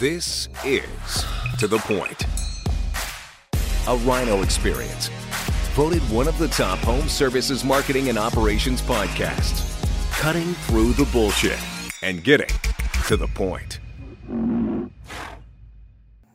This is To The Point, a Rhino experience. Voted one of the top home services marketing and operations podcasts. Cutting through the bullshit and getting to the point.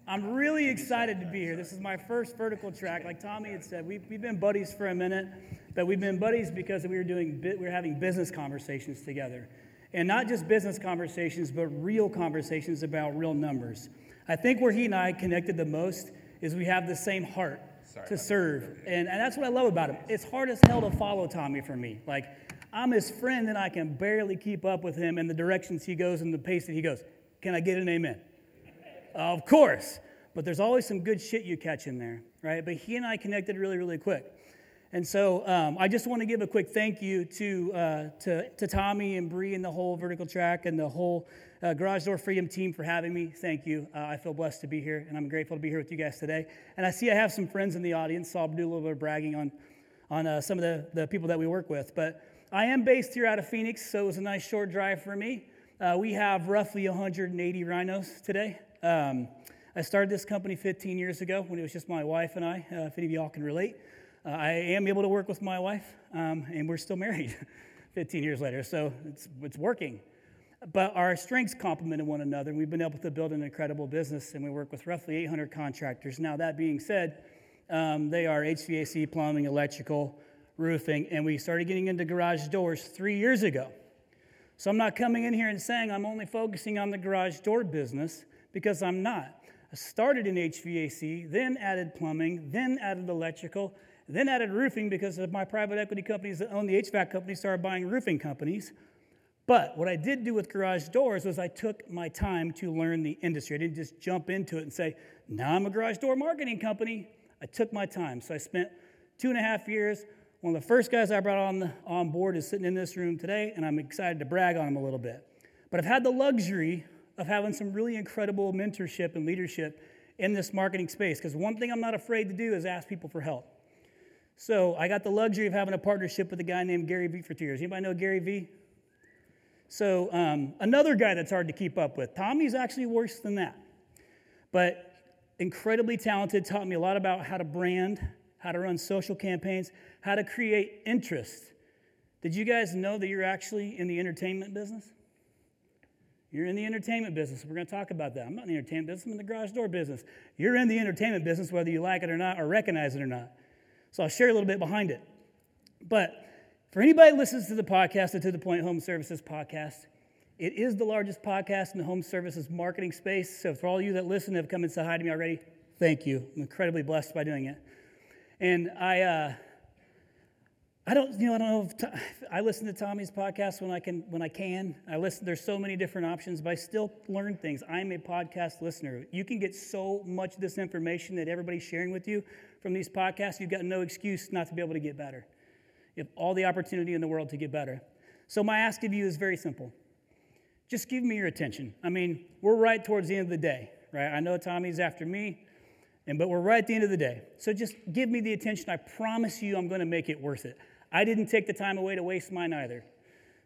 I'm really excited to be here. This is my first vertical track. Like Tommy had said, we've, we've been buddies for a minute, but we've been buddies because we were doing we were having business conversations together, and not just business conversations, but real conversations about real numbers. I think where he and I connected the most is we have the same heart Sorry, to serve, and, and that's what I love about him. It's hard as hell to follow Tommy for me. Like I'm his friend, and I can barely keep up with him and the directions he goes and the pace that he goes. Can I get an amen? Of course. But there's always some good shit you catch in there, right? But he and I connected really, really quick. And so um, I just want to give a quick thank you to, uh, to, to, Tommy and Bree and the whole Vertical Track and the whole uh, Garage Door Freedom team for having me. Thank you. Uh, I feel blessed to be here, and I'm grateful to be here with you guys today. And I see I have some friends in the audience, so I'll do a little bit of bragging on, on uh, some of the, the people that we work with. But I am based here out of Phoenix, so it was a nice short drive for me. Uh, we have roughly 180 rhinos today. Um, I started this company 15 years ago when it was just my wife and I, uh, if any of y'all can relate. Uh, I am able to work with my wife, um, and we're still married 15 years later, so it's, it's working. But our strengths complemented one another, and we've been able to build an incredible business, and we work with roughly 800 contractors. Now, that being said, um, they are HVAC, plumbing, electrical, roofing, and we started getting into garage doors three years ago. So I'm not coming in here and saying I'm only focusing on the garage door business because I'm not. I started in HVAC, then added plumbing, then added electrical, then added roofing because of my private equity companies that own the HVAC company started buying roofing companies. But what I did do with garage doors was I took my time to learn the industry. I didn't just jump into it and say, now I'm a garage door marketing company. I took my time. So I spent two and a half years. One of the first guys I brought on, the, on board is sitting in this room today, and I'm excited to brag on him a little bit. But I've had the luxury of having some really incredible mentorship and leadership in this marketing space. Because one thing I'm not afraid to do is ask people for help. So I got the luxury of having a partnership with a guy named Gary Vee for two years. Anybody know Gary Vee? So um, another guy that's hard to keep up with. Tommy's actually worse than that, but incredibly talented. Taught me a lot about how to brand, how to run social campaigns, how to create interest. Did you guys know that you're actually in the entertainment business? You're in the entertainment business. We're going to talk about that. I'm not in the entertainment business, I'm in the garage door business. You're in the entertainment business whether you like it or not, or recognize it or not. So I'll share a little bit behind it. But for anybody that listens to the podcast, the To The Point Home Services podcast, it is the largest podcast in the home services marketing space. So for all you that listen have come and said hi to me already, thank you. I'm incredibly blessed by doing it. And I, uh, I don't, you know, I don't know if I listen to Tommy's podcast when I can. When I can, I listen. There's so many different options, but I still learn things. I'm a podcast listener. You can get so much of this information that everybody's sharing with you from these podcasts. You've got no excuse not to be able to get better. You have all the opportunity in the world to get better. So my ask of you is very simple. Just give me your attention. I mean, we're right towards the end of the day, right? I know Tommy's after me, and but we're right at the end of the day. So just give me the attention. I promise you, I'm going to make it worth it. I didn't take the time away to waste mine either.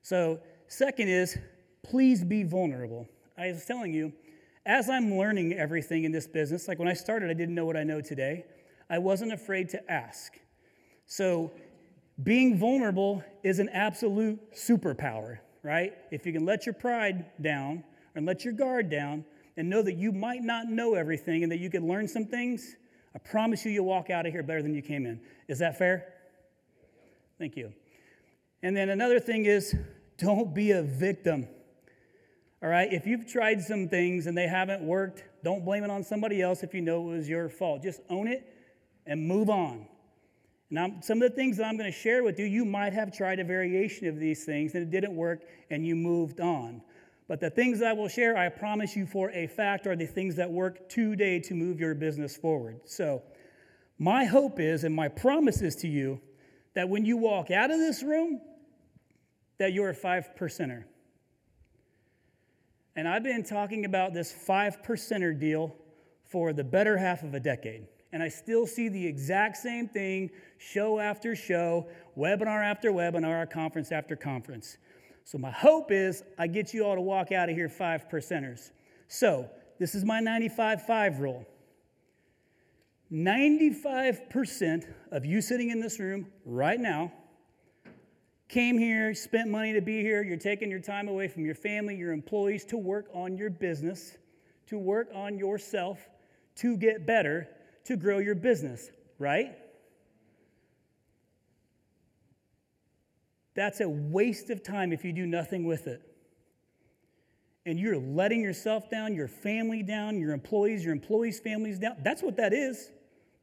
So, second is please be vulnerable. I was telling you, as I'm learning everything in this business, like when I started, I didn't know what I know today. I wasn't afraid to ask. So, being vulnerable is an absolute superpower, right? If you can let your pride down and let your guard down and know that you might not know everything and that you can learn some things, I promise you, you'll walk out of here better than you came in. Is that fair? Thank you. And then another thing is don't be a victim. All right? If you've tried some things and they haven't worked, don't blame it on somebody else if you know it was your fault. Just own it and move on. Now, some of the things that I'm going to share with you, you might have tried a variation of these things and it didn't work and you moved on. But the things that I will share, I promise you for a fact, are the things that work today to move your business forward. So, my hope is, and my promise is to you, that when you walk out of this room, that you're a five percenter. And I've been talking about this five percenter deal for the better half of a decade. And I still see the exact same thing show after show, webinar after webinar, conference after conference. So, my hope is I get you all to walk out of here five percenters. So, this is my 95 5 rule. 95% of you sitting in this room right now came here, spent money to be here, you're taking your time away from your family, your employees to work on your business, to work on yourself, to get better, to grow your business, right? That's a waste of time if you do nothing with it. And you're letting yourself down, your family down, your employees, your employees' families down. That's what that is.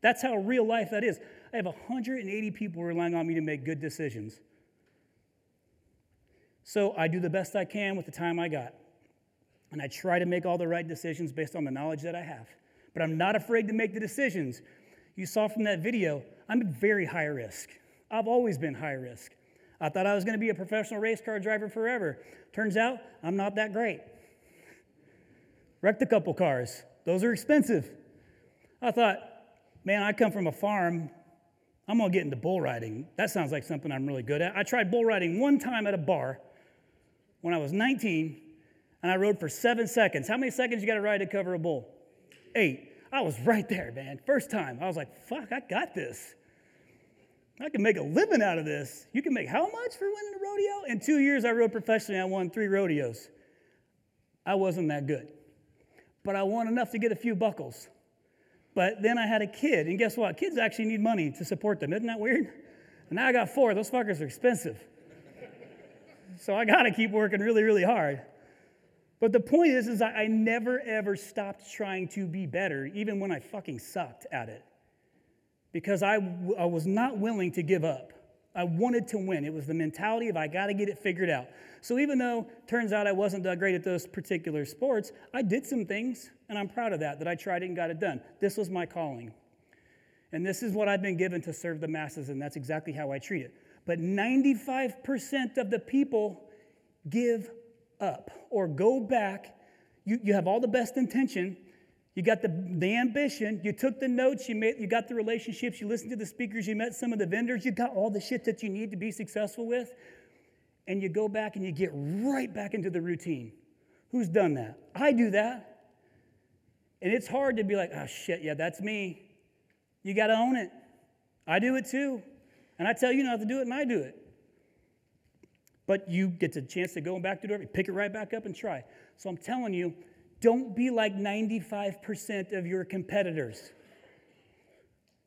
That's how real life that is. I have 180 people relying on me to make good decisions. So I do the best I can with the time I got. And I try to make all the right decisions based on the knowledge that I have. But I'm not afraid to make the decisions. You saw from that video, I'm at very high risk. I've always been high risk. I thought I was going to be a professional race car driver forever. Turns out I'm not that great. Wrecked a couple cars. Those are expensive. I thought, man, I come from a farm. I'm going to get into bull riding. That sounds like something I'm really good at. I tried bull riding one time at a bar when I was 19, and I rode for seven seconds. How many seconds you got to ride to cover a bull? Eight. I was right there, man. First time. I was like, fuck, I got this. I can make a living out of this. You can make how much for winning a rodeo? In two years, I rode professionally. I won three rodeos. I wasn't that good, but I won enough to get a few buckles. But then I had a kid, and guess what? Kids actually need money to support them. Isn't that weird? And now I got four. Those fuckers are expensive. so I got to keep working really, really hard. But the point is, is I never ever stopped trying to be better, even when I fucking sucked at it because I, I was not willing to give up. I wanted to win. It was the mentality of I got to get it figured out. So even though turns out I wasn't that great at those particular sports, I did some things, and I'm proud of that, that I tried it and got it done. This was my calling. And this is what I've been given to serve the masses, and that's exactly how I treat it. But 95% of the people give up or go back. You, you have all the best intention, you got the, the ambition, you took the notes, you, made, you got the relationships, you listened to the speakers, you met some of the vendors, you got all the shit that you need to be successful with, and you go back and you get right back into the routine. Who's done that? I do that. And it's hard to be like, oh shit, yeah, that's me. You got to own it. I do it too. And I tell you not to do it, and I do it. But you get the chance to go back to it, pick it right back up and try. So I'm telling you, don't be like 95% of your competitors.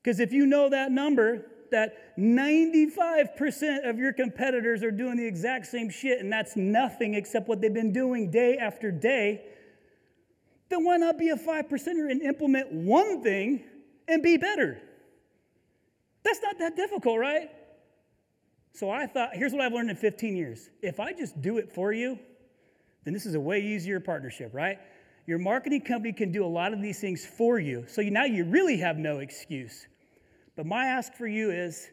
Because if you know that number, that 95% of your competitors are doing the exact same shit, and that's nothing except what they've been doing day after day, then why not be a 5%er and implement one thing and be better? That's not that difficult, right? So I thought, here's what I've learned in 15 years. If I just do it for you, then this is a way easier partnership, right? Your marketing company can do a lot of these things for you. So now you really have no excuse. But my ask for you is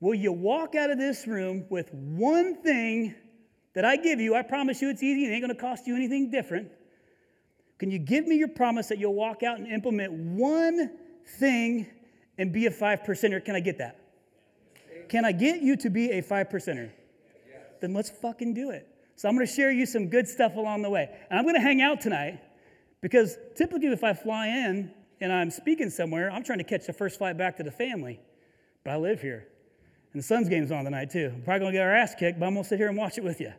will you walk out of this room with one thing that I give you? I promise you it's easy, it ain't gonna cost you anything different. Can you give me your promise that you'll walk out and implement one thing and be a five percenter? Can I get that? Can I get you to be a five percenter? Then let's fucking do it. So I'm gonna share you some good stuff along the way. And I'm gonna hang out tonight. Because typically, if I fly in and I'm speaking somewhere, I'm trying to catch the first flight back to the family. But I live here. And the Suns game's on tonight, too. I'm probably going to get our ass kicked, but I'm going to sit here and watch it with you.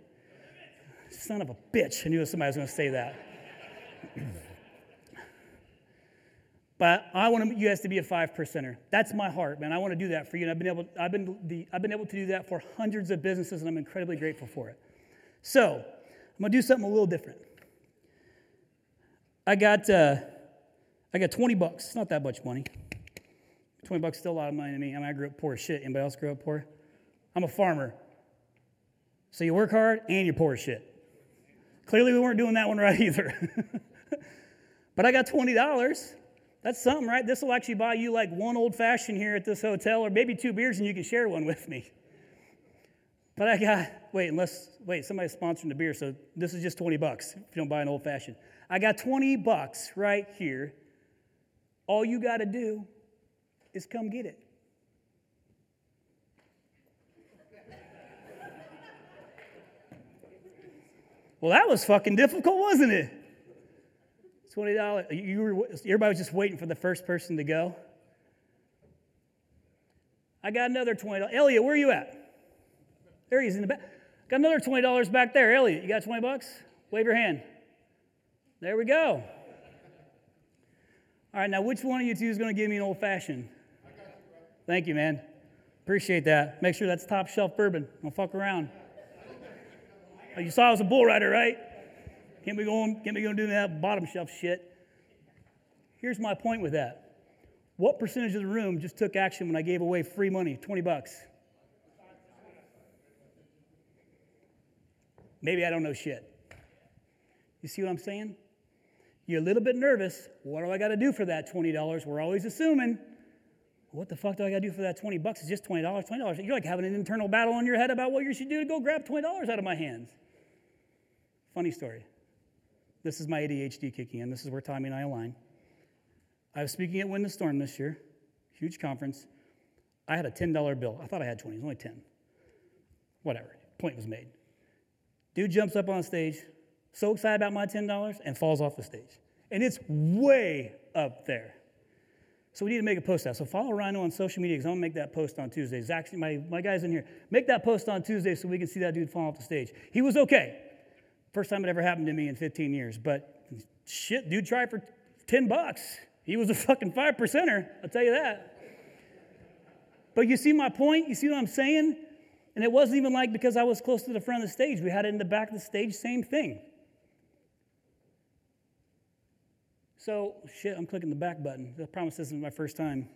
Son of a bitch. I knew somebody was going to say that. but I want you guys to be a five percenter. That's my heart, man. I want to do that for you. And I've been able, I've been, the, I've been able to do that for hundreds of businesses, and I'm incredibly grateful for it. So I'm going to do something a little different. I got, uh, I got 20 bucks. It's not that much money. 20 bucks is still a lot of money to me. I mean, I grew up poor as shit. Anybody else grew up poor? I'm a farmer. So you work hard and you're poor as shit. Clearly, we weren't doing that one right either. but I got $20. That's something, right? This will actually buy you like one old fashioned here at this hotel, or maybe two beers, and you can share one with me. But I got, wait, unless, wait, somebody's sponsoring the beer, so this is just 20 bucks if you don't buy an old fashioned. I got 20 bucks right here. All you got to do is come get it. Well, that was fucking difficult, wasn't it? $20. You were, everybody was just waiting for the first person to go. I got another $20. Elliot, where are you at? There he is in the back. Got another $20 back there. Elliot, you got 20 bucks? Wave your hand. There we go. All right, now which one of you two is going to give me an old fashioned? Thank you, man. Appreciate that. Make sure that's top shelf bourbon. Don't fuck around. Oh, you saw I was a bull rider, right? Can't be going, can't be going doing that bottom shelf shit. Here's my point with that. What percentage of the room just took action when I gave away free money, 20 bucks? Maybe I don't know shit. You see what I'm saying? You're a little bit nervous. What do I got to do for that $20? We're always assuming. What the fuck do I got to do for that 20 bucks? It's just $20. $20. You're like having an internal battle in your head about what you should do to go grab $20 out of my hands. Funny story. This is my ADHD kicking in. This is where Tommy and I align. I was speaking at Win the Storm this year, huge conference. I had a $10 bill. I thought I had 20, it was only 10. Whatever, point was made. Dude jumps up on stage, so excited about my $10, and falls off the stage. And it's way up there. So we need to make a post out. So follow Rhino on social media because I'm gonna make that post on Tuesday. Zach, my, my guys in here, make that post on Tuesday so we can see that dude fall off the stage. He was okay. First time it ever happened to me in 15 years. But shit, dude tried for 10 bucks. He was a fucking five percenter, I'll tell you that. But you see my point? You see what I'm saying? And it wasn't even like because I was close to the front of the stage. We had it in the back of the stage, same thing. So, shit, I'm clicking the back button. I promise this isn't my first time.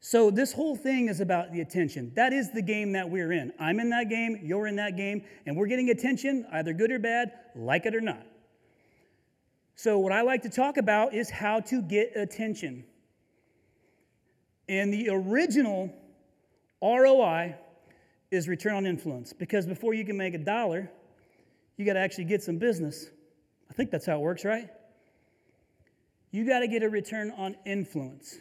So, this whole thing is about the attention. That is the game that we're in. I'm in that game, you're in that game, and we're getting attention, either good or bad, like it or not. So, what I like to talk about is how to get attention. And the original ROI is return on influence because before you can make a dollar, you got to actually get some business. I think that's how it works, right? You got to get a return on influence.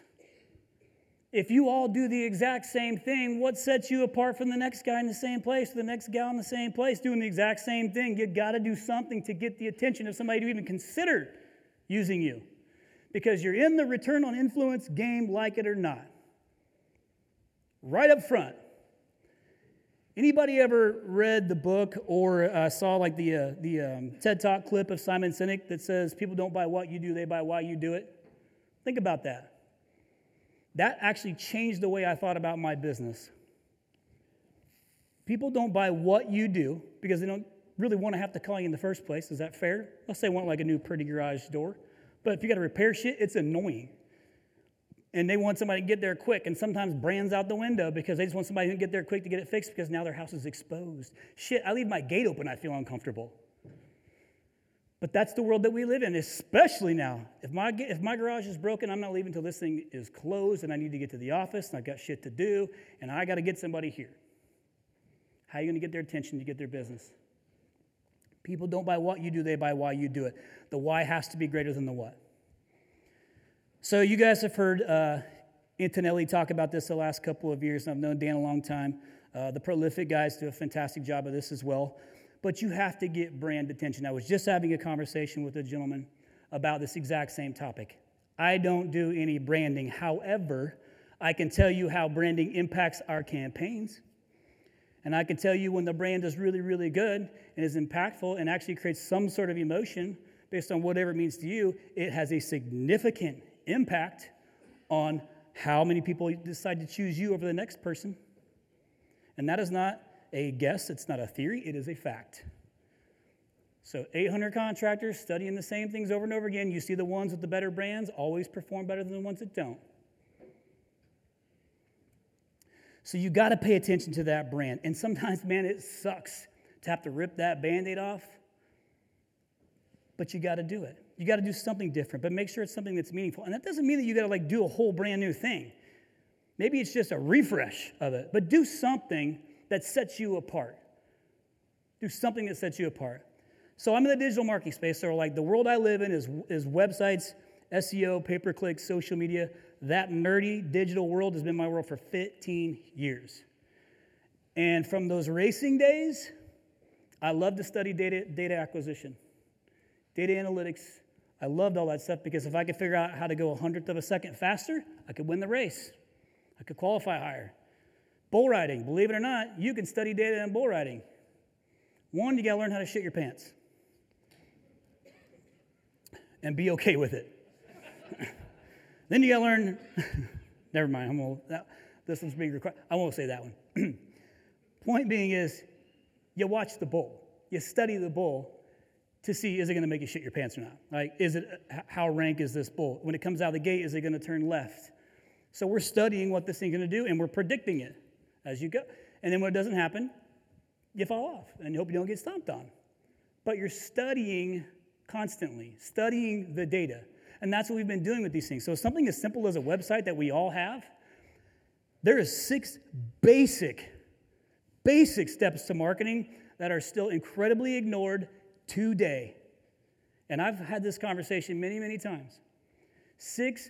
If you all do the exact same thing, what sets you apart from the next guy in the same place, the next gal in the same place doing the exact same thing? You got to do something to get the attention of somebody to even consider using you. Because you're in the return on influence game, like it or not. Right up front. Anybody ever read the book or uh, saw like the, uh, the um, TED Talk clip of Simon Sinek that says people don't buy what you do, they buy why you do it? Think about that. That actually changed the way I thought about my business. People don't buy what you do because they don't really want to have to call you in the first place. Is that fair? Let's say they want like a new pretty garage door. But if you got to repair shit, it's annoying and they want somebody to get there quick and sometimes brands out the window because they just want somebody to get there quick to get it fixed because now their house is exposed. Shit i leave my gate open i feel uncomfortable. But that's the world that we live in especially now. If my, if my garage is broken i'm not leaving until this thing is closed and i need to get to the office and i've got shit to do and i got to get somebody here. How are you going to get their attention to get their business? People don't buy what you do they buy why you do it. The why has to be greater than the what so, you guys have heard uh, Antonelli talk about this the last couple of years, and I've known Dan a long time. Uh, the prolific guys do a fantastic job of this as well. But you have to get brand attention. I was just having a conversation with a gentleman about this exact same topic. I don't do any branding. However, I can tell you how branding impacts our campaigns. And I can tell you when the brand is really, really good and is impactful and actually creates some sort of emotion based on whatever it means to you, it has a significant impact on how many people decide to choose you over the next person. And that is not a guess, it's not a theory, it is a fact. So, 800 contractors studying the same things over and over again. You see the ones with the better brands always perform better than the ones that don't. So, you got to pay attention to that brand. And sometimes, man, it sucks to have to rip that band aid off, but you got to do it. You got to do something different, but make sure it's something that's meaningful. And that doesn't mean that you got to like do a whole brand new thing. Maybe it's just a refresh of it, but do something that sets you apart. Do something that sets you apart. So I'm in the digital marketing space. So like the world I live in is, is websites, SEO, pay per click, social media. That nerdy digital world has been my world for 15 years. And from those racing days, I love to study data, data acquisition, data analytics, I loved all that stuff because if I could figure out how to go a hundredth of a second faster, I could win the race. I could qualify higher. Bull riding, believe it or not, you can study data in bull riding. One, you gotta learn how to shit your pants and be okay with it. then you gotta learn, never mind, I'm gonna, that, this one's being required. I won't say that one. Point being is, you watch the bull, you study the bull to see is it gonna make you shit your pants or not? Like, is it, how rank is this bull? When it comes out of the gate, is it gonna turn left? So we're studying what this thing's gonna do and we're predicting it as you go. And then when it doesn't happen, you fall off and you hope you don't get stomped on. But you're studying constantly, studying the data. And that's what we've been doing with these things. So something as simple as a website that we all have, there is six basic, basic steps to marketing that are still incredibly ignored today. And I've had this conversation many, many times. Six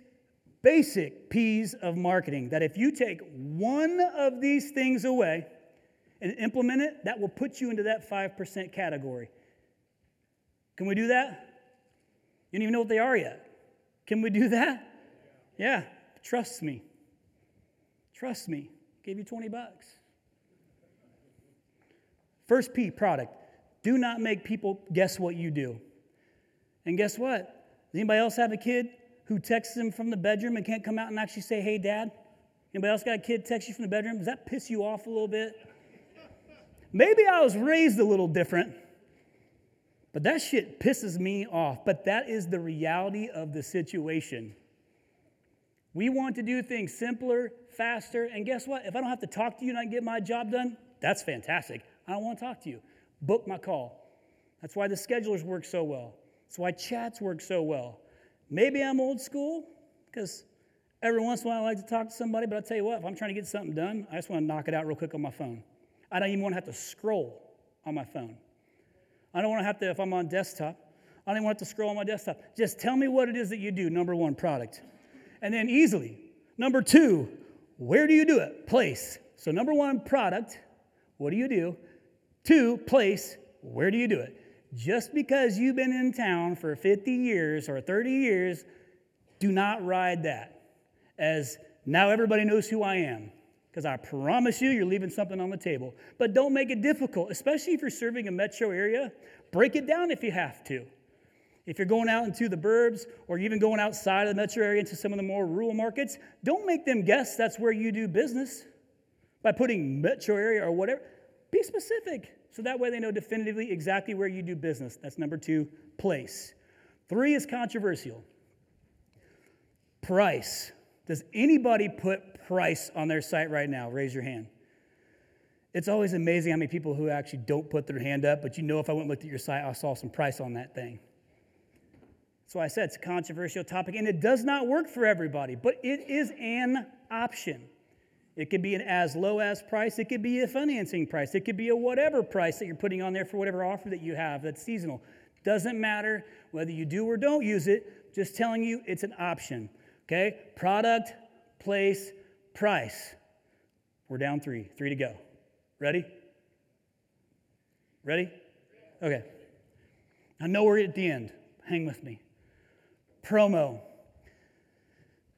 basic P's of marketing that if you take one of these things away and implement it, that will put you into that 5% category. Can we do that? You don't even know what they are yet. Can we do that? Yeah, trust me. Trust me. Gave you 20 bucks. First P, product. Do not make people guess what you do. And guess what? Does anybody else have a kid who texts them from the bedroom and can't come out and actually say, hey, dad? Anybody else got a kid text you from the bedroom? Does that piss you off a little bit? Maybe I was raised a little different, but that shit pisses me off. But that is the reality of the situation. We want to do things simpler, faster, and guess what? If I don't have to talk to you and I can get my job done, that's fantastic. I don't want to talk to you book my call. That's why the schedulers work so well. That's why chats work so well. Maybe I'm old school because every once in a while I like to talk to somebody, but I'll tell you what, if I'm trying to get something done, I just want to knock it out real quick on my phone. I don't even want to have to scroll on my phone. I don't want to have to, if I'm on desktop, I don't even want to scroll on my desktop. Just tell me what it is that you do, number one, product. And then easily, number two, where do you do it? Place. So, number one, product. What do you do? Two, place. Where do you do it? Just because you've been in town for 50 years or 30 years, do not ride that as now everybody knows who I am. Because I promise you, you're leaving something on the table. But don't make it difficult, especially if you're serving a metro area. Break it down if you have to. If you're going out into the burbs or even going outside of the metro area into some of the more rural markets, don't make them guess that's where you do business by putting metro area or whatever. Be specific so that way they know definitively exactly where you do business. That's number two, place. Three is controversial. Price. Does anybody put price on their site right now? Raise your hand. It's always amazing how many people who actually don't put their hand up, but you know if I went and looked at your site, I saw some price on that thing. That's why I said it's a controversial topic, and it does not work for everybody, but it is an option. It could be an as low as price. It could be a financing price. It could be a whatever price that you're putting on there for whatever offer that you have that's seasonal. Doesn't matter whether you do or don't use it, just telling you it's an option. Okay? Product, place, price. We're down three. Three to go. Ready? Ready? Okay. I know we're at the end. Hang with me. Promo.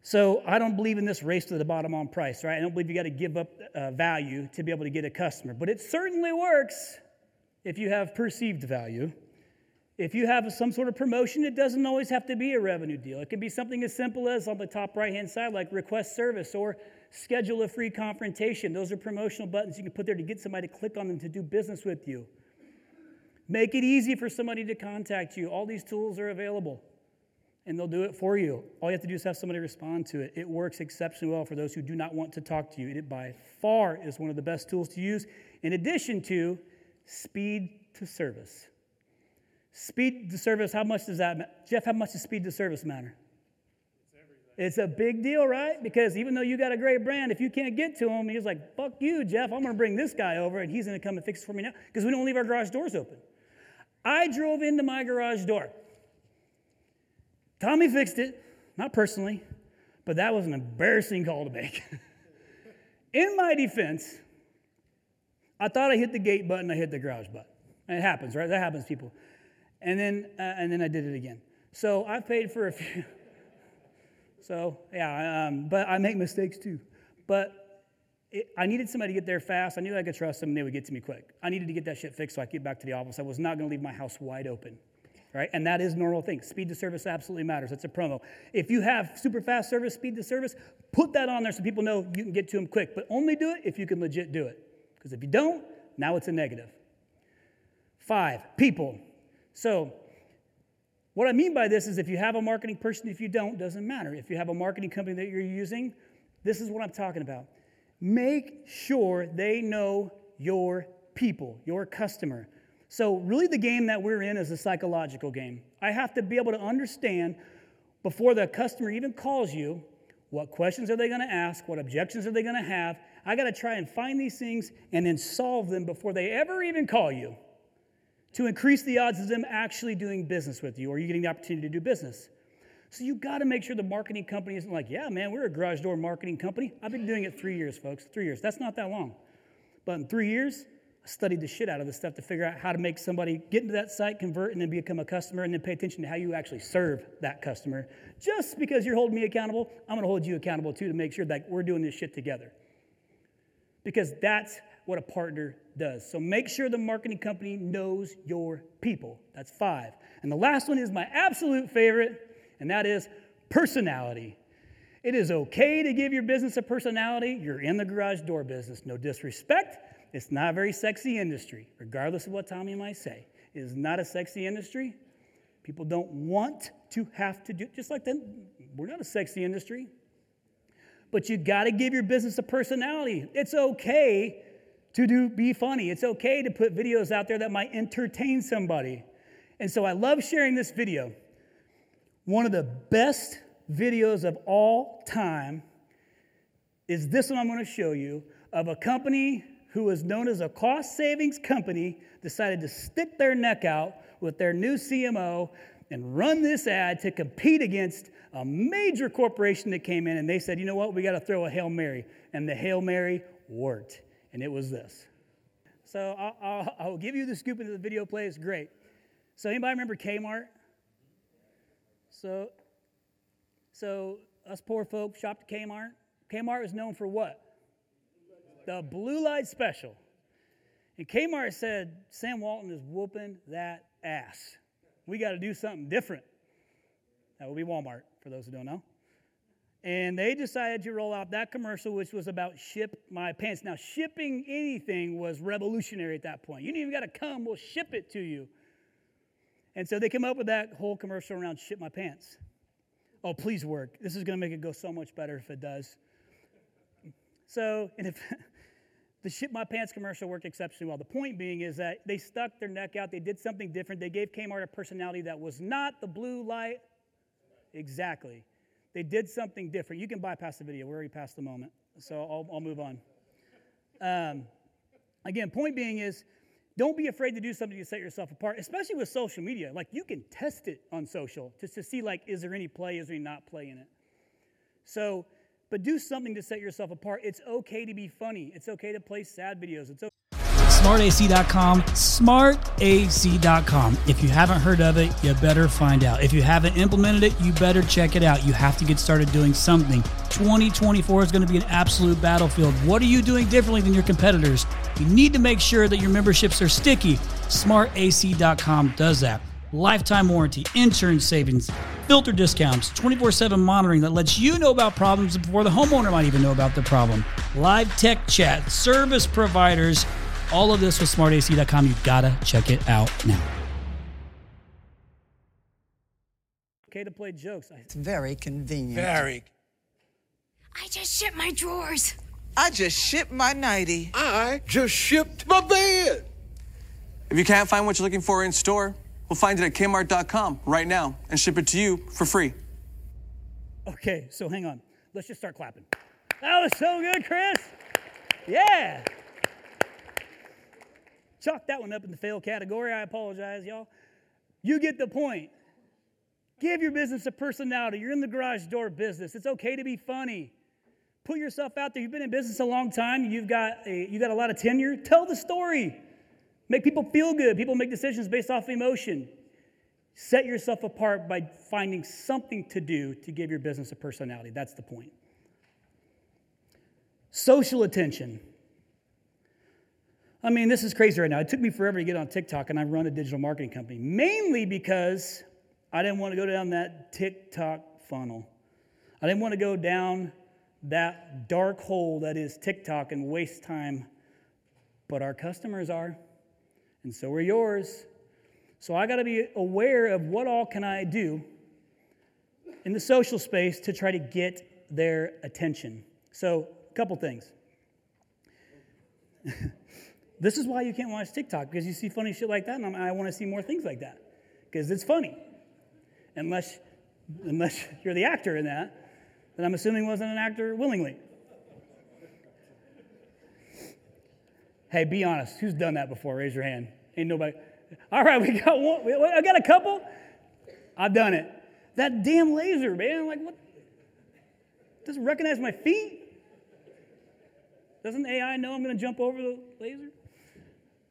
So I don't believe in this race to the bottom on price, right? I don't believe you got to give up uh, value to be able to get a customer. But it certainly works if you have perceived value. If you have some sort of promotion, it doesn't always have to be a revenue deal. It can be something as simple as on the top right hand side, like request service or schedule a free confrontation. Those are promotional buttons you can put there to get somebody to click on them to do business with you. Make it easy for somebody to contact you. All these tools are available and they'll do it for you. All you have to do is have somebody respond to it. It works exceptionally well for those who do not want to talk to you. It by far is one of the best tools to use, in addition to speed to service. Speed to service, how much does that matter? Jeff, how much does speed to service matter? It's, it's a big deal, right? Because even though you got a great brand, if you can't get to him, he's like, fuck you, Jeff, I'm going to bring this guy over and he's going to come and fix it for me now because we don't leave our garage doors open. I drove into my garage door. Tommy fixed it, not personally, but that was an embarrassing call to make. In my defense, I thought I hit the gate button, I hit the garage button. it happens, right? That happens, people. And then, uh, and then I did it again. So I've paid for a few. so yeah, um, but I make mistakes too. But it, I needed somebody to get there fast. I knew I could trust them they would get to me quick. I needed to get that shit fixed so I could get back to the office. I was not going to leave my house wide open. Right? And that is normal thing. Speed to service absolutely matters. It's a promo. If you have super fast service, speed to service, put that on there so people know you can get to them quick. But only do it if you can legit do it. Because if you don't, now it's a negative. Five, people. So what I mean by this is if you have a marketing person, if you don't, doesn't matter. If you have a marketing company that you're using, this is what I'm talking about. Make sure they know your people, your customer. So, really, the game that we're in is a psychological game. I have to be able to understand before the customer even calls you what questions are they going to ask, what objections are they going to have. I got to try and find these things and then solve them before they ever even call you to increase the odds of them actually doing business with you or you getting the opportunity to do business. So you got to make sure the marketing company isn't like, yeah, man, we're a garage door marketing company. I've been doing it three years, folks. Three years. That's not that long. But in three years, studied the shit out of this stuff to figure out how to make somebody get into that site, convert, and then become a customer, and then pay attention to how you actually serve that customer. Just because you're holding me accountable, I'm to hold you accountable too to make sure that we're doing this shit together. Because that's what a partner does. So make sure the marketing company knows your people. That's five. And the last one is my absolute favorite and that is personality. It is okay to give your business a personality. You're in the garage door business. No disrespect. It's not a very sexy industry, regardless of what Tommy might say. It is not a sexy industry. People don't want to have to do just like that. We're not a sexy industry. But you got to give your business a personality. It's okay to do be funny. It's okay to put videos out there that might entertain somebody. And so I love sharing this video. One of the best videos of all time is this one I'm going to show you of a company who is known as a cost savings company decided to stick their neck out with their new CMO and run this ad to compete against a major corporation that came in and they said, you know what, we got to throw a Hail Mary. And the Hail Mary worked. And it was this. So I'll, I'll, I'll give you the scoop into the video play. It's great. So anybody remember Kmart? So, so us poor folks shopped at Kmart. Kmart was known for what? The blue light special. And Kmart said, Sam Walton is whooping that ass. We got to do something different. That would be Walmart, for those who don't know. And they decided to roll out that commercial, which was about ship my pants. Now, shipping anything was revolutionary at that point. You didn't even got to come, we'll ship it to you. And so they came up with that whole commercial around ship my pants. Oh, please work. This is going to make it go so much better if it does. So, and if the shit my pants commercial worked exceptionally well. The point being is that they stuck their neck out. They did something different. They gave Kmart a personality that was not the blue light. Exactly. They did something different. You can bypass the video. We're already past the moment. So I'll, I'll move on. Um, again, point being is don't be afraid to do something to set yourself apart, especially with social media. Like you can test it on social just to see like is there any play, is there any not play in it. So, but do something to set yourself apart. It's okay to be funny. It's okay to play sad videos. It's okay. SmartAC.com, smartac.com. If you haven't heard of it, you better find out. If you haven't implemented it, you better check it out. You have to get started doing something. 2024 is going to be an absolute battlefield. What are you doing differently than your competitors? You need to make sure that your memberships are sticky. SmartAC.com does that. Lifetime warranty, insurance savings, filter discounts, 24 7 monitoring that lets you know about problems before the homeowner might even know about the problem, live tech chat, service providers all of this with smartac.com. You gotta check it out now. Okay to play jokes. It's very convenient. Very. I just shipped my drawers. I just shipped my nightie. I just shipped my bed. If you can't find what you're looking for in store, we'll find it at kmart.com right now and ship it to you for free. Okay, so hang on. Let's just start clapping. That was so good, Chris. Yeah. Chalk that one up in the fail category. I apologize, y'all. You get the point. Give your business a personality. You're in the garage door business. It's okay to be funny. Put yourself out there. You've been in business a long time. You've got a, you got a lot of tenure. Tell the story. Make people feel good. People make decisions based off emotion. Set yourself apart by finding something to do to give your business a personality. That's the point. Social attention. I mean, this is crazy right now. It took me forever to get on TikTok, and I run a digital marketing company, mainly because I didn't want to go down that TikTok funnel. I didn't want to go down that dark hole that is TikTok and waste time, but our customers are, and so are yours. So I got to be aware of what all can I do in the social space to try to get their attention. So, a couple things. this is why you can't watch TikTok because you see funny shit like that, and I want to see more things like that because it's funny. Unless, unless you're the actor in that, that I'm assuming wasn't an actor willingly. Hey, be honest. Who's done that before? Raise your hand. Ain't nobody. All right, we got one. I got a couple. I've done it. That damn laser, man. Like, what? Doesn't recognize my feet? Doesn't AI know I'm going to jump over the laser?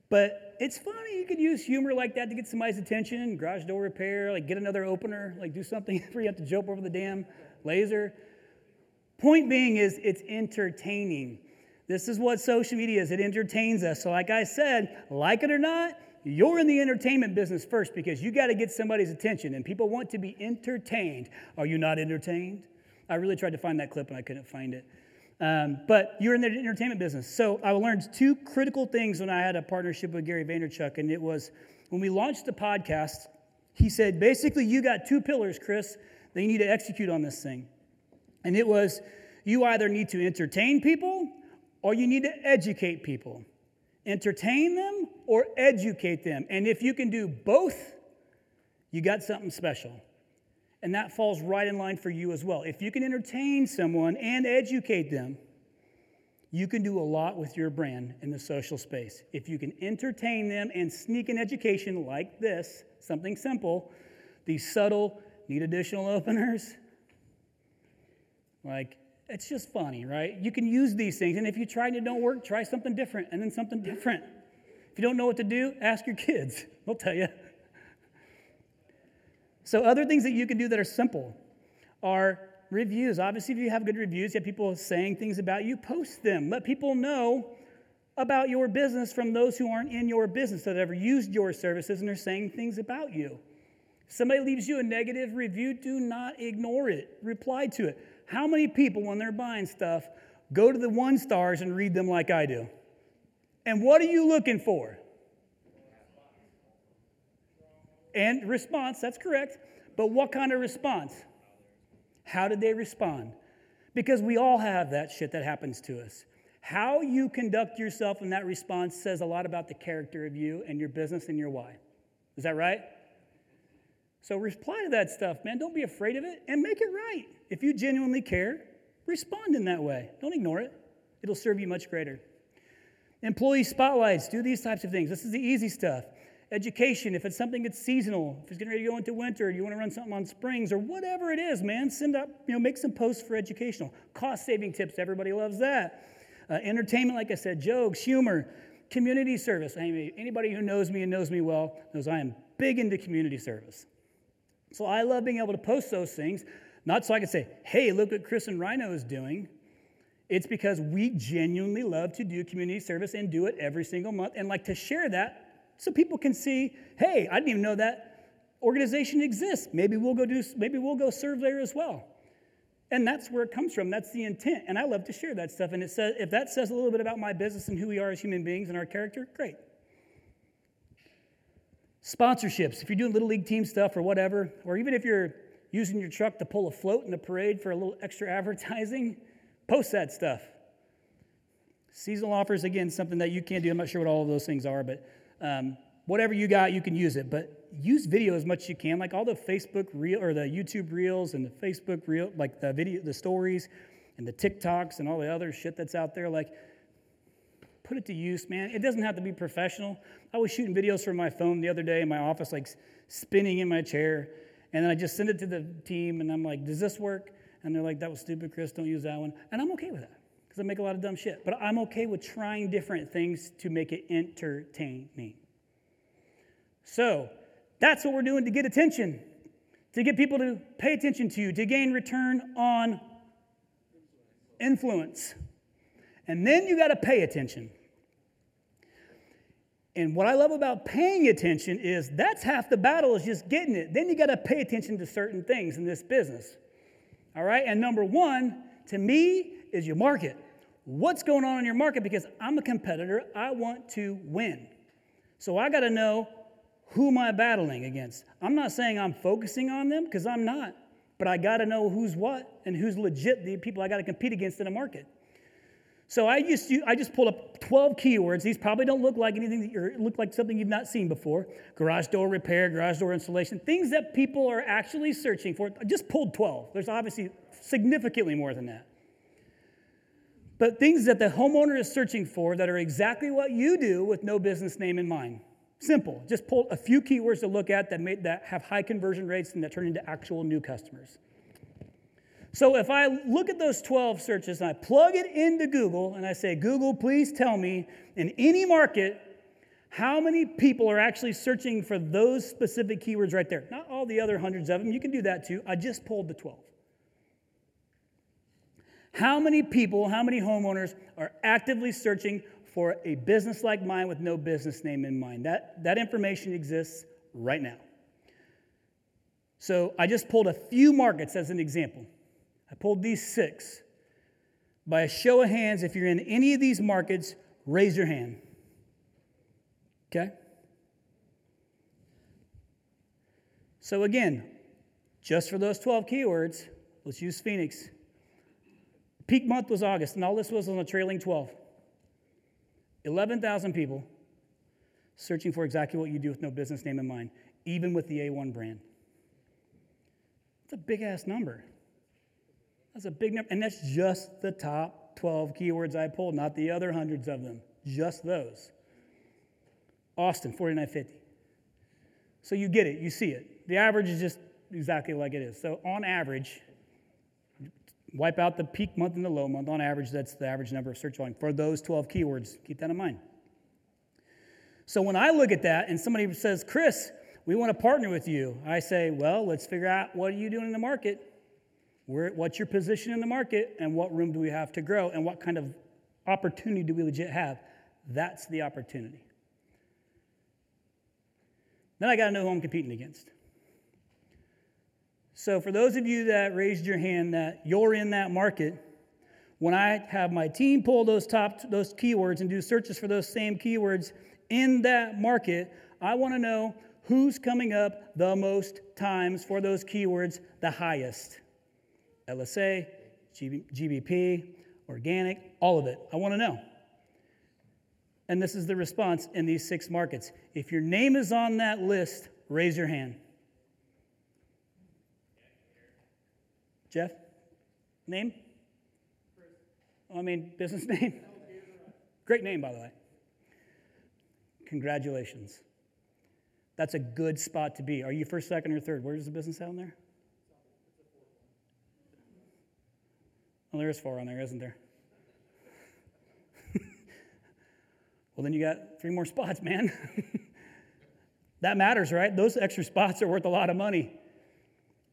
But it's funny. You could use humor like that to get somebody's attention. Garage door repair, like get another opener, like do something where you have to jump over the damn laser. Point being is it's entertaining. This is what social media is. It entertains us. So, like I said, like it or not, you're in the entertainment business first because you got to get somebody's attention, and people want to be entertained. Are you not entertained? I really tried to find that clip and I couldn't find it. Um, but you're in the entertainment business. So I learned two critical things when I had a partnership with Gary Vaynerchuk, and it was when we launched the podcast, he said, basically, you got two pillars, Chris, that you need to execute on this thing. And it was you either need to entertain people or you need to educate people. Entertain them or educate them. And if you can do both, you got something special. And that falls right in line for you as well. If you can entertain someone and educate them, you can do a lot with your brand in the social space. If you can entertain them and sneak in education like this, something simple, these subtle, need additional openers, like, it's just funny, right? You can use these things, and if you try and it don't work, try something different, and then something different. If you don't know what to do, ask your kids. They'll tell you. So, other things that you can do that are simple are reviews. Obviously, if you have good reviews, you have people saying things about you, post them. Let people know about your business from those who aren't in your business that have ever used your services and are saying things about you. If somebody leaves you a negative review, do not ignore it. Reply to it. How many people, when they're buying stuff, go to the one stars and read them like I do? And what are you looking for? And response, that's correct. But what kind of response? How did they respond? Because we all have that shit that happens to us. How you conduct yourself in that response says a lot about the character of you and your business and your why. Is that right? So reply to that stuff, man. Don't be afraid of it and make it right. If you genuinely care, respond in that way. Don't ignore it, it'll serve you much greater. Employee spotlights, do these types of things. This is the easy stuff. Education, if it's something that's seasonal, if it's getting ready to go into winter, you want to run something on springs or whatever it is, man, send up, you know, make some posts for educational. Cost saving tips, everybody loves that. Uh, entertainment, like I said, jokes, humor, community service. I mean, anybody who knows me and knows me well knows I am big into community service. So I love being able to post those things, not so I can say, hey, look what Chris and Rhino is doing. It's because we genuinely love to do community service and do it every single month and like to share that so people can see, hey, I didn't even know that organization exists. Maybe we'll go do maybe we'll go serve there as well. And that's where it comes from. That's the intent. And I love to share that stuff. And it says if that says a little bit about my business and who we are as human beings and our character, great. Sponsorships, if you're doing little league team stuff or whatever, or even if you're using your truck to pull a float in the parade for a little extra advertising, post that stuff. Seasonal offers, again, something that you can't do. I'm not sure what all of those things are, but um, whatever you got, you can use it. But use video as much as you can, like all the Facebook reel or the YouTube reels and the Facebook reel, like the video, the stories, and the TikToks and all the other shit that's out there. Like, put it to use, man. It doesn't have to be professional. I was shooting videos from my phone the other day in my office, like spinning in my chair. And then I just send it to the team, and I'm like, does this work? And they're like, that was stupid, Chris, don't use that one. And I'm okay with that because I make a lot of dumb shit. But I'm okay with trying different things to make it entertaining. So, That's what we're doing to get attention, to get people to pay attention to you, to gain return on influence. And then you got to pay attention. And what I love about paying attention is that's half the battle is just getting it. Then you got to pay attention to certain things in this business. All right? And number one, to me, is your market. What's going on in your market? Because I'm a competitor, I want to win. So I got to know who am I battling against. I'm not saying I'm focusing on them because I'm not, but I got to know who's what and who's legit the people I got to compete against in a market. So I just, I just pulled up 12 keywords. These probably don't look like anything that you look like something you've not seen before. Garage door repair, garage door installation, things that people are actually searching for. I just pulled 12. There's obviously significantly more than that. But things that the homeowner is searching for that are exactly what you do with no business name in mind. Simple. Just pull a few keywords to look at that, may, that have high conversion rates and that turn into actual new customers. So if I look at those 12 searches and I plug it into Google and I say, Google, please tell me in any market how many people are actually searching for those specific keywords right there. Not all the other hundreds of them. You can do that too. I just pulled the 12. How many people, how many homeowners are actively searching for a business like mine with no business name in mind? That, that information exists right now. So I just pulled a few markets as an example. I pulled these six. By a show of hands, if you're in any of these markets, raise your hand. Okay? So, again, just for those 12 keywords, let's use Phoenix. Peak month was August, and all this was on a trailing 12. 11,000 people searching for exactly what you do with no business name in mind, even with the A1 brand. It's a big ass number. That's a big number. And that's just the top 12 keywords I pulled, not the other hundreds of them, just those. Austin, 4950. So you get it, you see it. The average is just exactly like it is. So on average, wipe out the peak month and the low month. On average, that's the average number of search volume for those 12 keywords. Keep that in mind. So when I look at that and somebody says, Chris, we want to partner with you, I say, well, let's figure out what are you doing in the market? Where, what's your position in the market and what room do we have to grow and what kind of opportunity do we legit have? That's the opportunity. Then I got to know who I'm competing against. So, for those of you that raised your hand that you're in that market, when I have my team pull those top those keywords and do searches for those same keywords in that market, I want to know who's coming up the most times for those keywords the highest. LSA, GBP, organic, all of it. I want to know. And this is the response in these six markets. If your name is on that list, raise your hand. Jeff? Name? I mean, business name? Great name, by the way. Congratulations. That's a good spot to be. Are you first, second, or third? Where's the business down there? Well, there is four on there, isn't there? well, then you got three more spots, man. that matters, right? Those extra spots are worth a lot of money.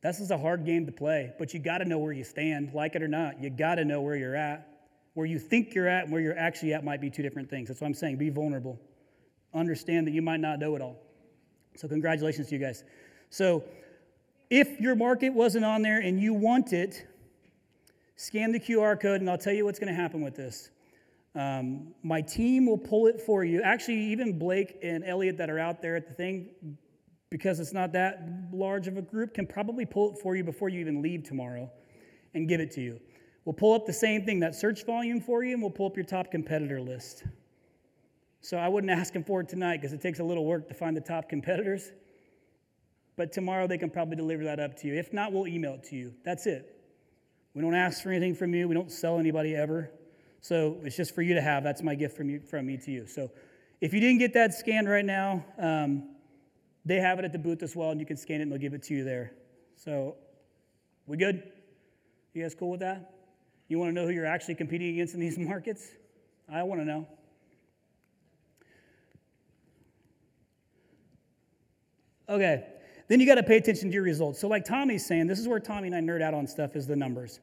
This is a hard game to play, but you got to know where you stand, like it or not. You got to know where you're at. Where you think you're at and where you're actually at might be two different things. That's what I'm saying. Be vulnerable. Understand that you might not know it all. So, congratulations to you guys. So, if your market wasn't on there and you want it, Scan the QR code, and I'll tell you what's going to happen with this. Um, my team will pull it for you. Actually, even Blake and Elliot that are out there at the thing, because it's not that large of a group, can probably pull it for you before you even leave tomorrow and give it to you. We'll pull up the same thing, that search volume for you, and we'll pull up your top competitor list. So I wouldn't ask them for it tonight because it takes a little work to find the top competitors. But tomorrow they can probably deliver that up to you. If not, we'll email it to you. That's it. We don't ask for anything from you. We don't sell anybody ever. So it's just for you to have. That's my gift from, you, from me to you. So if you didn't get that scanned right now, um, they have it at the booth as well, and you can scan it and they'll give it to you there. So we good? You guys cool with that? You want to know who you're actually competing against in these markets? I want to know. Okay. Then you got to pay attention to your results. So, like Tommy's saying, this is where Tommy and I nerd out on stuff is the numbers.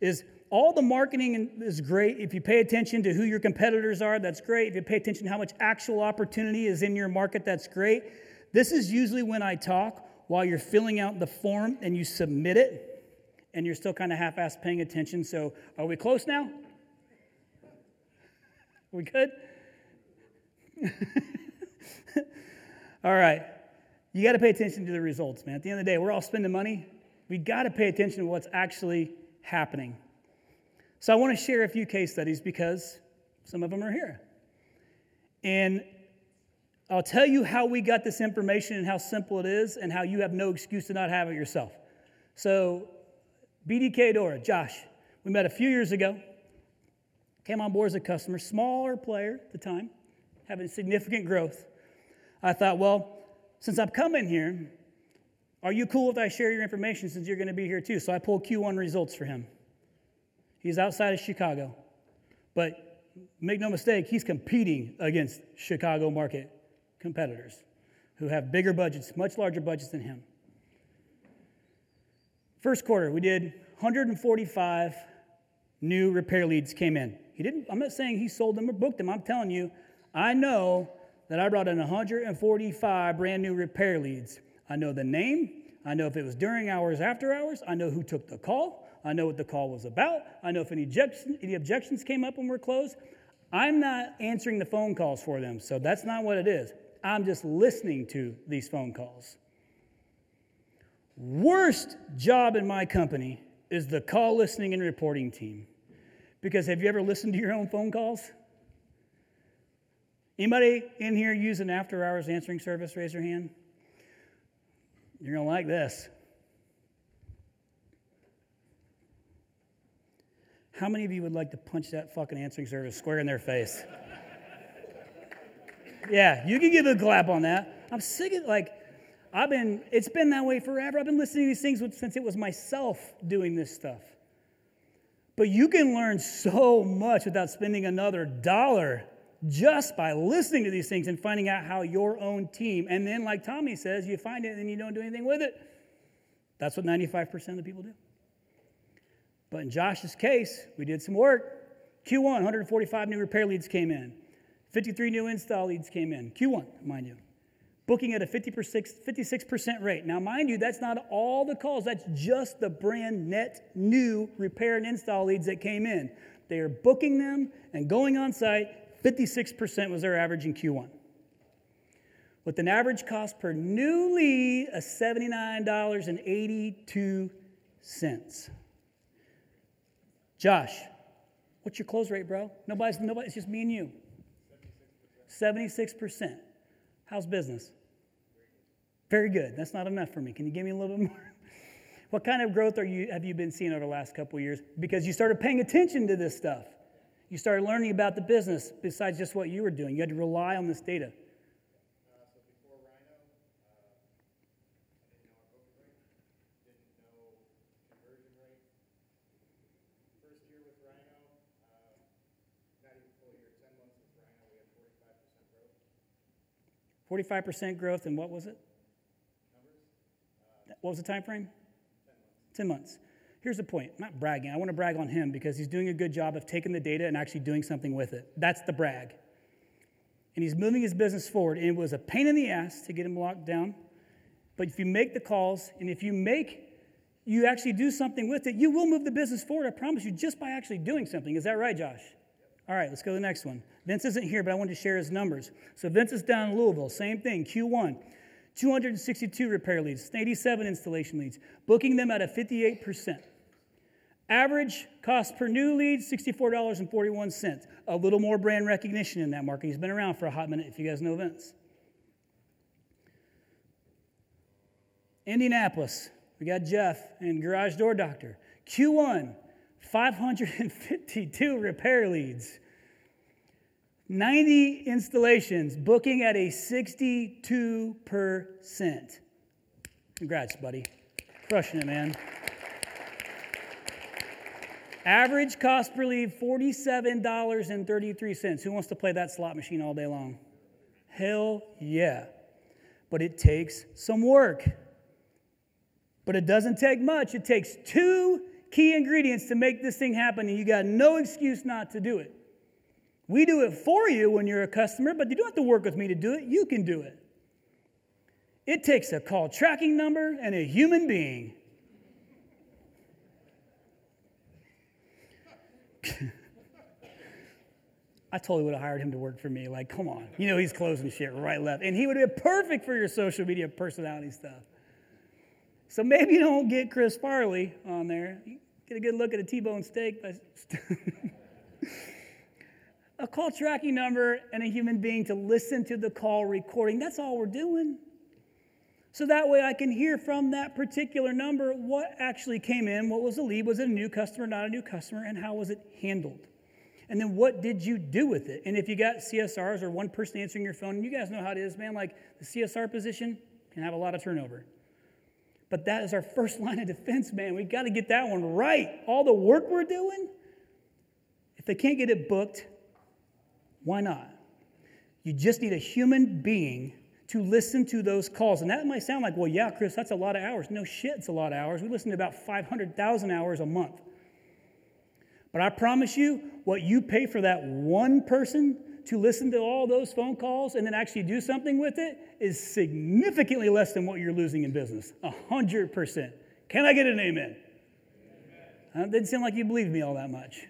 Is all the marketing is great. If you pay attention to who your competitors are, that's great. If you pay attention to how much actual opportunity is in your market, that's great. This is usually when I talk while you're filling out the form and you submit it and you're still kind of half assed paying attention. So, are we close now? We good? all right. You got to pay attention to the results, man. At the end of the day, we're all spending money. We got to pay attention to what's actually happening. So I want to share a few case studies because some of them are here. And I'll tell you how we got this information and how simple it is, and how you have no excuse to not have it yourself. So, BDK Dora, Josh, we met a few years ago, came on board as a customer, smaller player at the time, having significant growth. I thought, well, since I'm coming here, are you cool if I share your information since you're going to be here too? So I pulled Q1 results for him. He's outside of Chicago. But make no mistake, he's competing against Chicago market competitors who have bigger budgets, much larger budgets than him. First quarter, we did 145 new repair leads came in. He didn't, I'm not saying he sold them or booked them. I'm telling you, I know that I brought in 145 brand new repair leads. I know the name. I know if it was during hours, after hours. I know who took the call. I know what the call was about. I know if any, objection, any objections came up when we're closed. I'm not answering the phone calls for them, so that's not what it is. I'm just listening to these phone calls. Worst job in my company is the call listening and reporting team. Because have you ever listened to your own phone calls? Anybody in here use an after hours answering service? Raise your hand. You're going to like this. How many of you would like to punch that fucking answering service square in their face? yeah, you can give a clap on that. I'm sick of like, I've been, it's been that way forever. I've been listening to these things since it was myself doing this stuff. But you can learn so much without spending another dollar just by listening to these things and finding out how your own team, and then, like Tommy says, you find it and you don't do anything with it. That's what 95% of the people do. But in Josh's case, we did some work. Q1, 145 new repair leads came in, 53 new install leads came in. Q1, mind you. Booking at a 56% rate. Now, mind you, that's not all the calls, that's just the brand net new repair and install leads that came in. They are booking them and going on site. 56% was their average in Q1. With an average cost per new lead uh, of $79.82. Josh, what's your close rate, bro? Nobody's, nobody, it's just me and you. 76%. How's business? Very good. That's not enough for me. Can you give me a little bit more? what kind of growth are you, have you been seeing over the last couple years? Because you started paying attention to this stuff. You started learning about the business besides just what you were doing. You had to rely on this data. Forty-five percent growth, and what was it? Uh, what was the time frame? Ten months. Here's the point. I'm not bragging. I want to brag on him because he's doing a good job of taking the data and actually doing something with it. That's the brag. And he's moving his business forward. And it was a pain in the ass to get him locked down. But if you make the calls and if you make you actually do something with it, you will move the business forward, I promise you, just by actually doing something. Is that right, Josh? All right, let's go to the next one. Vince isn't here, but I wanted to share his numbers. So Vince is down in Louisville, same thing, Q1. 262 repair leads, 87 installation leads, booking them at a 58%. Average cost per new lead, $64.41. A little more brand recognition in that market. He's been around for a hot minute, if you guys know Vince. Indianapolis, we got Jeff and Garage Door Doctor. Q1, 552 repair leads. 90 installations, booking at a 62%. Congrats, buddy. Crushing it, man. Average cost per lead, $47.33. Who wants to play that slot machine all day long? Hell yeah. but it takes some work. But it doesn't take much. It takes two key ingredients to make this thing happen, and you got no excuse not to do it. We do it for you when you're a customer, but you don't have to work with me to do it. You can do it. It takes a call tracking number and a human being. I totally would have hired him to work for me. Like, come on. You know, he's closing shit right, left. And he would have been perfect for your social media personality stuff. So maybe you don't get Chris Farley on there. Get a good look at a T bone steak. but a call tracking number and a human being to listen to the call recording. That's all we're doing. So that way I can hear from that particular number what actually came in, what was the lead, was it a new customer, not a new customer, and how was it handled? And then what did you do with it? And if you got CSRs or one person answering your phone, you guys know how it is, man, like the CSR position can have a lot of turnover. But that is our first line of defense, man. We got to get that one right. All the work we're doing, if they can't get it booked, why not? You just need a human being to listen to those calls. And that might sound like, well, yeah, Chris, that's a lot of hours. No shit, it's a lot of hours. We listen to about 500,000 hours a month. But I promise you, what you pay for that one person to listen to all those phone calls and then actually do something with it is significantly less than what you're losing in business. A hundred percent. Can I get an amen? It didn't seem like you believed me all that much.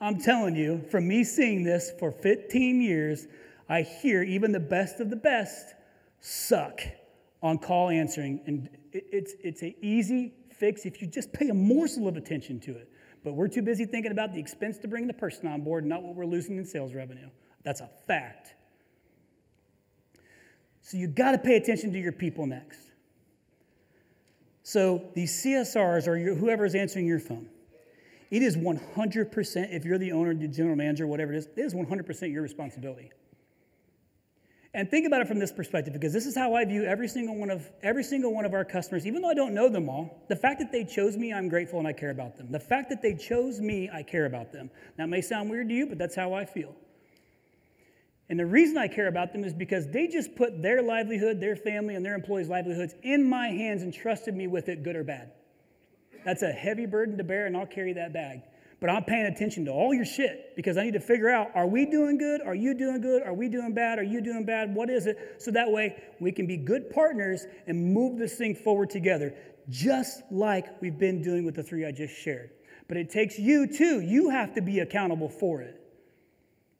I'm telling you, from me seeing this for 15 years, I hear even the best of the best suck on call answering. And it's, it's an easy fix if you just pay a morsel of attention to it. But we're too busy thinking about the expense to bring the person on board, not what we're losing in sales revenue. That's a fact. So you got to pay attention to your people next. So these CSRs or your, whoever is answering your phone, it is 100%, if you're the owner, the general manager, whatever it is, it is 100% your responsibility. And think about it from this perspective, because this is how I view every single one of every single one of our customers, even though I don't know them all. The fact that they chose me, I'm grateful and I care about them. The fact that they chose me, I care about them. That may sound weird to you, but that's how I feel. And the reason I care about them is because they just put their livelihood, their family, and their employees' livelihoods in my hands and trusted me with it, good or bad. That's a heavy burden to bear, and I'll carry that bag but I'm paying attention to all your shit because I need to figure out are we doing good? Are you doing good? Are we doing bad? Are you doing bad? What is it? So that way we can be good partners and move this thing forward together, just like we've been doing with the three I just shared. But it takes you too. You have to be accountable for it.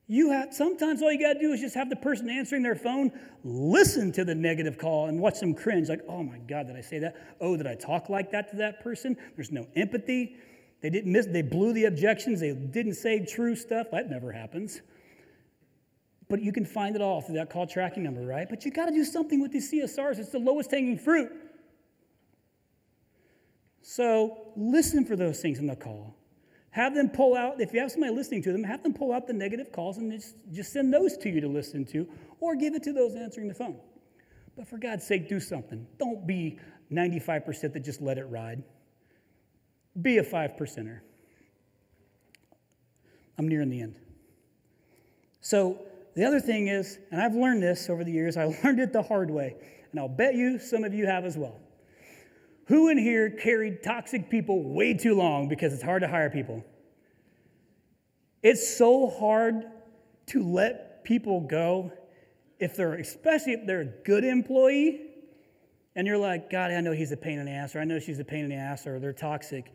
You have sometimes all you got to do is just have the person answering their phone listen to the negative call and watch them cringe like, "Oh my god, did I say that? Oh, did I talk like that to that person?" There's no empathy. They didn't miss, they blew the objections, they didn't say true stuff. That never happens. But you can find it all through that call tracking number, right? But you got to do something with these CSRs. It's the lowest hanging fruit. So listen for those things in the call. Have them pull out, if you have somebody listening to them, have them pull out the negative calls and just, just send those to you to listen to, or give it to those answering the phone. But for God's sake, do something. Don't be 95% that just let it ride. Be a five percenter. I'm nearing the end. So, the other thing is, and I've learned this over the years, I learned it the hard way, and I'll bet you some of you have as well. Who in here carried toxic people way too long because it's hard to hire people? It's so hard to let people go if they're, especially if they're a good employee, and you're like, God, I know he's a pain in the ass, or I know she's a pain in the ass, or they're toxic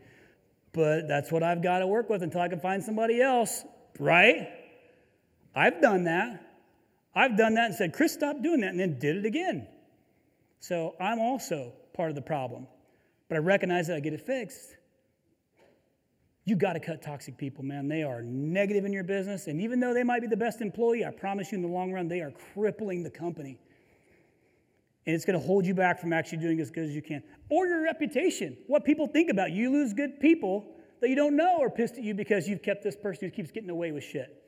but that's what I've got to work with until I can find somebody else, right? I've done that. I've done that and said, Chris, stop doing that, and then did it again. So I'm also part of the problem. But I recognize that I get it fixed. You got to cut toxic people, man. They are negative in your business. And even though they might be the best employee, I promise you in the long run, they are crippling the company and it's going to hold you back from actually doing as good as you can. Or your reputation, what people think about you. You lose good people that you don't know are pissed at you because you've kept this person who keeps getting away with shit.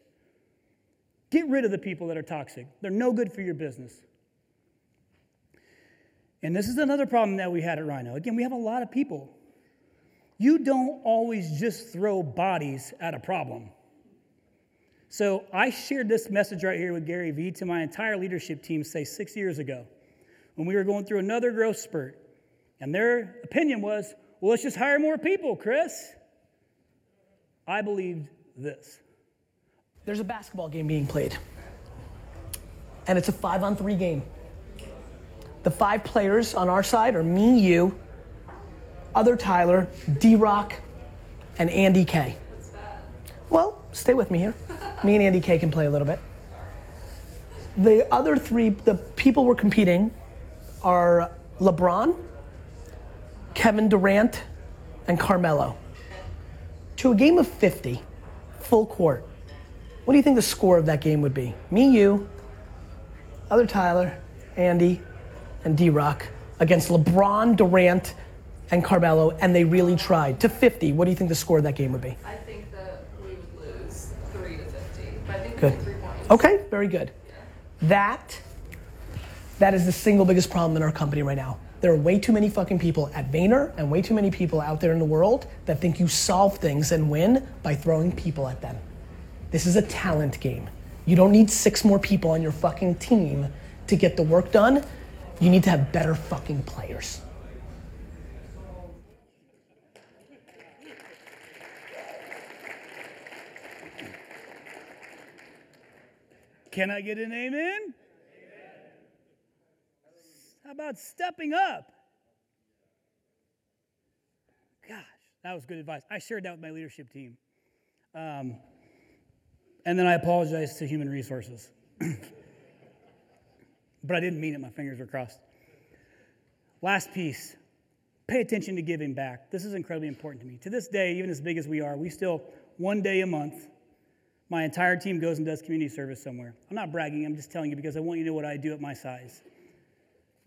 Get rid of the people that are toxic, they're no good for your business. And this is another problem that we had at Rhino. Again, we have a lot of people. You don't always just throw bodies at a problem. So I shared this message right here with Gary Vee to my entire leadership team, say six years ago when we were going through another growth spurt. And their opinion was, well, let's just hire more people, Chris. I believed this. There's a basketball game being played, and it's a five on three game. The five players on our side are me, you, other Tyler, D Rock, and Andy K. Well, stay with me here. Me and Andy K can play a little bit. The other three, the people we're competing are LeBron, Kevin Durant, and Carmelo. To a game of 50, full court, what do you think the score of that game would be? Me, you, other Tyler, Andy, and D Rock against LeBron, Durant, and Carmelo, and they really tried. To 50, what do you think the score of that game would be? I think that we would lose 3 to 50. But I think Good. three points. Okay, very good. That that is the single biggest problem in our company right now. There are way too many fucking people at Vayner and way too many people out there in the world that think you solve things and win by throwing people at them. This is a talent game. You don't need six more people on your fucking team to get the work done. You need to have better fucking players. Can I get an amen? How about stepping up? Gosh, that was good advice. I shared that with my leadership team. Um, and then I apologized to human resources. but I didn't mean it, my fingers were crossed. Last piece pay attention to giving back. This is incredibly important to me. To this day, even as big as we are, we still, one day a month, my entire team goes and does community service somewhere. I'm not bragging, I'm just telling you because I want you to know what I do at my size.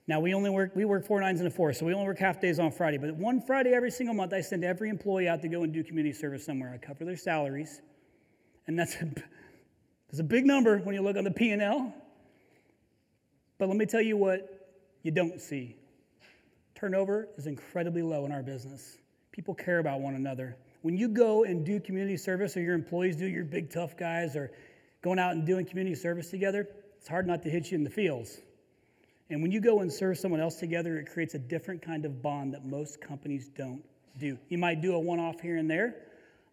Now we only work we work four nines and a four, so we only work half days on Friday. But one Friday every single month, I send every employee out to go and do community service somewhere. I cover their salaries, and that's a, that's a big number when you look on the P and L. But let me tell you what you don't see. Turnover is incredibly low in our business. People care about one another. When you go and do community service, or your employees do, your big tough guys, or going out and doing community service together, it's hard not to hit you in the feels. And when you go and serve someone else together, it creates a different kind of bond that most companies don't do. You might do a one off here and there.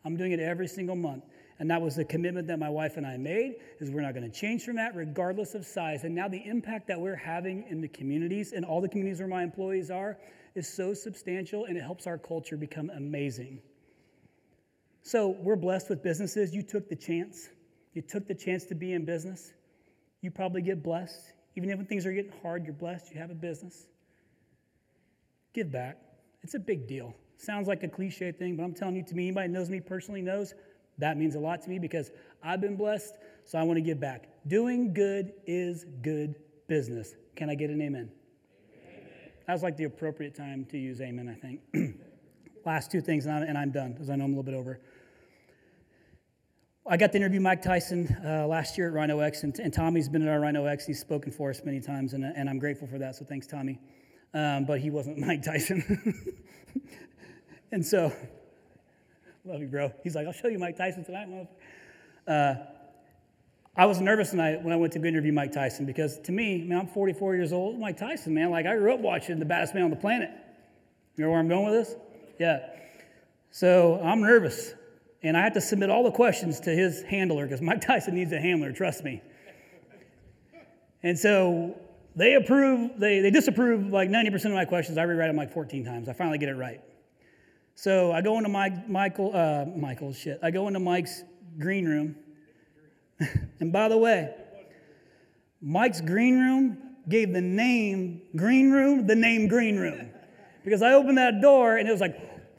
I'm doing it every single month. And that was the commitment that my wife and I made is we're not going to change from that regardless of size. And now the impact that we're having in the communities and all the communities where my employees are is so substantial and it helps our culture become amazing. So we're blessed with businesses. You took the chance. You took the chance to be in business. You probably get blessed. Even if when things are getting hard, you're blessed. You have a business. Give back. It's a big deal. Sounds like a cliche thing, but I'm telling you, to me, anybody knows me personally knows that means a lot to me because I've been blessed, so I want to give back. Doing good is good business. Can I get an amen? That was like the appropriate time to use amen, I think. Last two things, and I'm, and I'm done because I know I'm a little bit over. I got to interview Mike Tyson uh, last year at Rhino X, and, and, Tommy's been at our Rhino X. He's spoken for us many times, and, and I'm grateful for that, so thanks, Tommy. Um, but he wasn't Mike Tyson. and so, love you, bro. He's like, I'll show you Mike Tyson tonight. Uh, I was nervous tonight when I went to interview Mike Tyson because to me, man, I'm 44 years old. Mike Tyson, man, like I grew up watching the baddest man on the planet. You know where I'm going with this? Yeah. So I'm nervous. And I have to submit all the questions to his handler because Mike Tyson needs a handler, trust me. And so they approve, they, they disapprove like 90% of my questions. I rewrite them like 14 times. I finally get it right. So I go into Mike, Michael, uh, Michael, shit. I go into Mike's green room. and by the way, Mike's green room gave the name green room the name green room. Because I opened that door and it was like,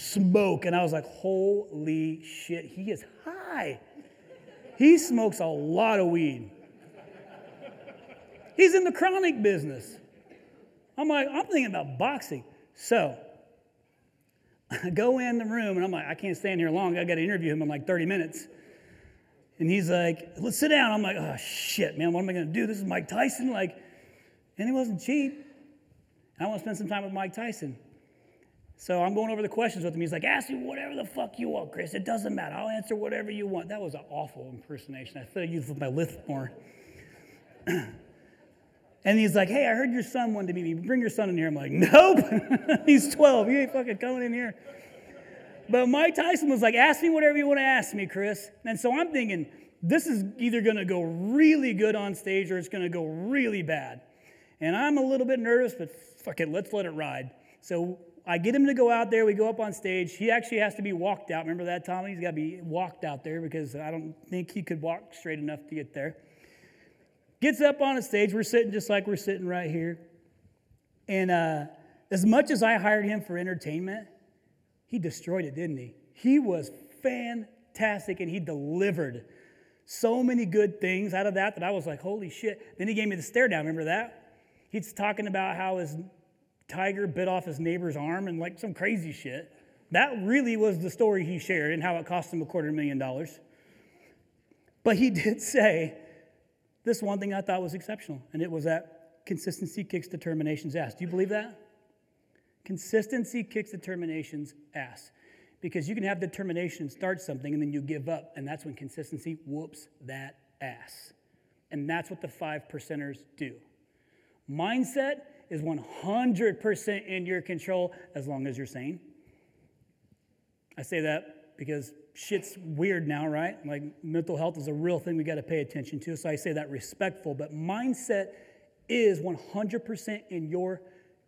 smoke. And I was like, holy shit, he is high. He smokes a lot of weed. He's in the chronic business. I'm like, I'm thinking about boxing. So I go in the room and I'm like, I can't stand here long. I got to interview him in like 30 minutes. And he's like, let's sit down. I'm like, oh shit, man, what am I going to do? This is Mike Tyson. Like, and he wasn't cheap. I want to spend some time with Mike Tyson. So I'm going over the questions with him. He's like, ask me whatever the fuck you want, Chris. It doesn't matter. I'll answer whatever you want. That was an awful impersonation. I thought I used my lift more. And he's like, hey, I heard your son wanted to meet me. Bring your son in here. I'm like, nope. he's 12. You ain't fucking coming in here. But Mike Tyson was like, ask me whatever you want to ask me, Chris. And so I'm thinking, this is either going to go really good on stage or it's going to go really bad. And I'm a little bit nervous, but fuck it, let's let it ride. So I get him to go out there. We go up on stage. He actually has to be walked out. Remember that, Tommy? He's got to be walked out there because I don't think he could walk straight enough to get there. Gets up on a stage. We're sitting just like we're sitting right here. And uh, as much as I hired him for entertainment, he destroyed it, didn't he? He was fantastic and he delivered so many good things out of that that I was like, holy shit. Then he gave me the stare down. Remember that? He's talking about how his tiger bit off his neighbor's arm and like some crazy shit. That really was the story he shared and how it cost him a quarter million dollars. But he did say this one thing I thought was exceptional, and it was that consistency kicks determination's ass. Do you believe that? Consistency kicks determination's ass. Because you can have determination and start something and then you give up, and that's when consistency whoops that ass. And that's what the five percenters do. Mindset is 100% in your control as long as you're sane. I say that because shit's weird now, right? Like mental health is a real thing we got to pay attention to. So I say that respectful, but mindset is 100% in your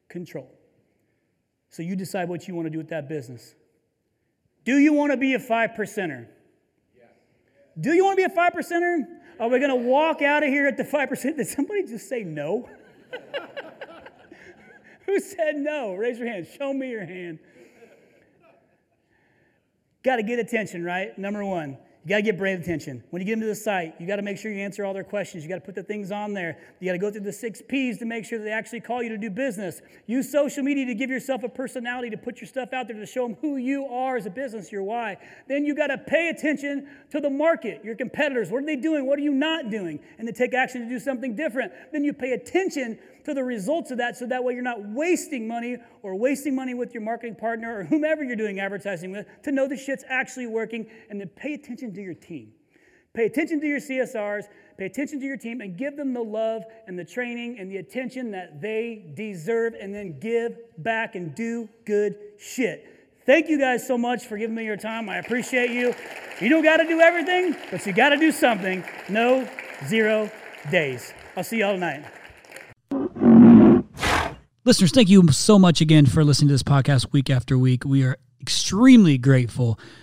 control. So you decide what you want to do with that business. Do you want to be a five percenter? Do you want to be a five percenter? Are we going to walk out of here at the five percent? Did somebody just say no? Who said no? Raise your hand. Show me your hand. Got to get attention, right? Number one. You got to get brand attention. When you get them to the site, you got to make sure you answer all their questions. You got to put the things on there. You got to go through the six P's to make sure that they actually call you to do business. Use social media to give yourself a personality, to put your stuff out there to show them who you are as a business, your why. Then you got to pay attention to the market, your competitors. What are they doing? What are you not doing? And to take action to do something different. Then you pay attention to the results of that so that way you're not wasting money or wasting money with your marketing partner or whomever you're doing advertising with to know the shit's actually working and then pay attention to your team. Pay attention to your CSRs, pay attention to your team, and give them the love and the training and the attention that they deserve, and then give back and do good shit. Thank you guys so much for giving me your time. I appreciate you. You don't got to do everything, but you got to do something. No zero days. I'll see y'all tonight. Listeners, thank you so much again for listening to this podcast week after week. We are extremely grateful.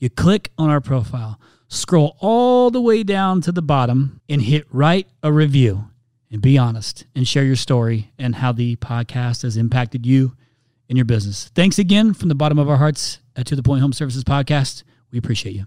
You click on our profile, scroll all the way down to the bottom, and hit write a review. And be honest and share your story and how the podcast has impacted you and your business. Thanks again from the bottom of our hearts at To the Point Home Services Podcast. We appreciate you.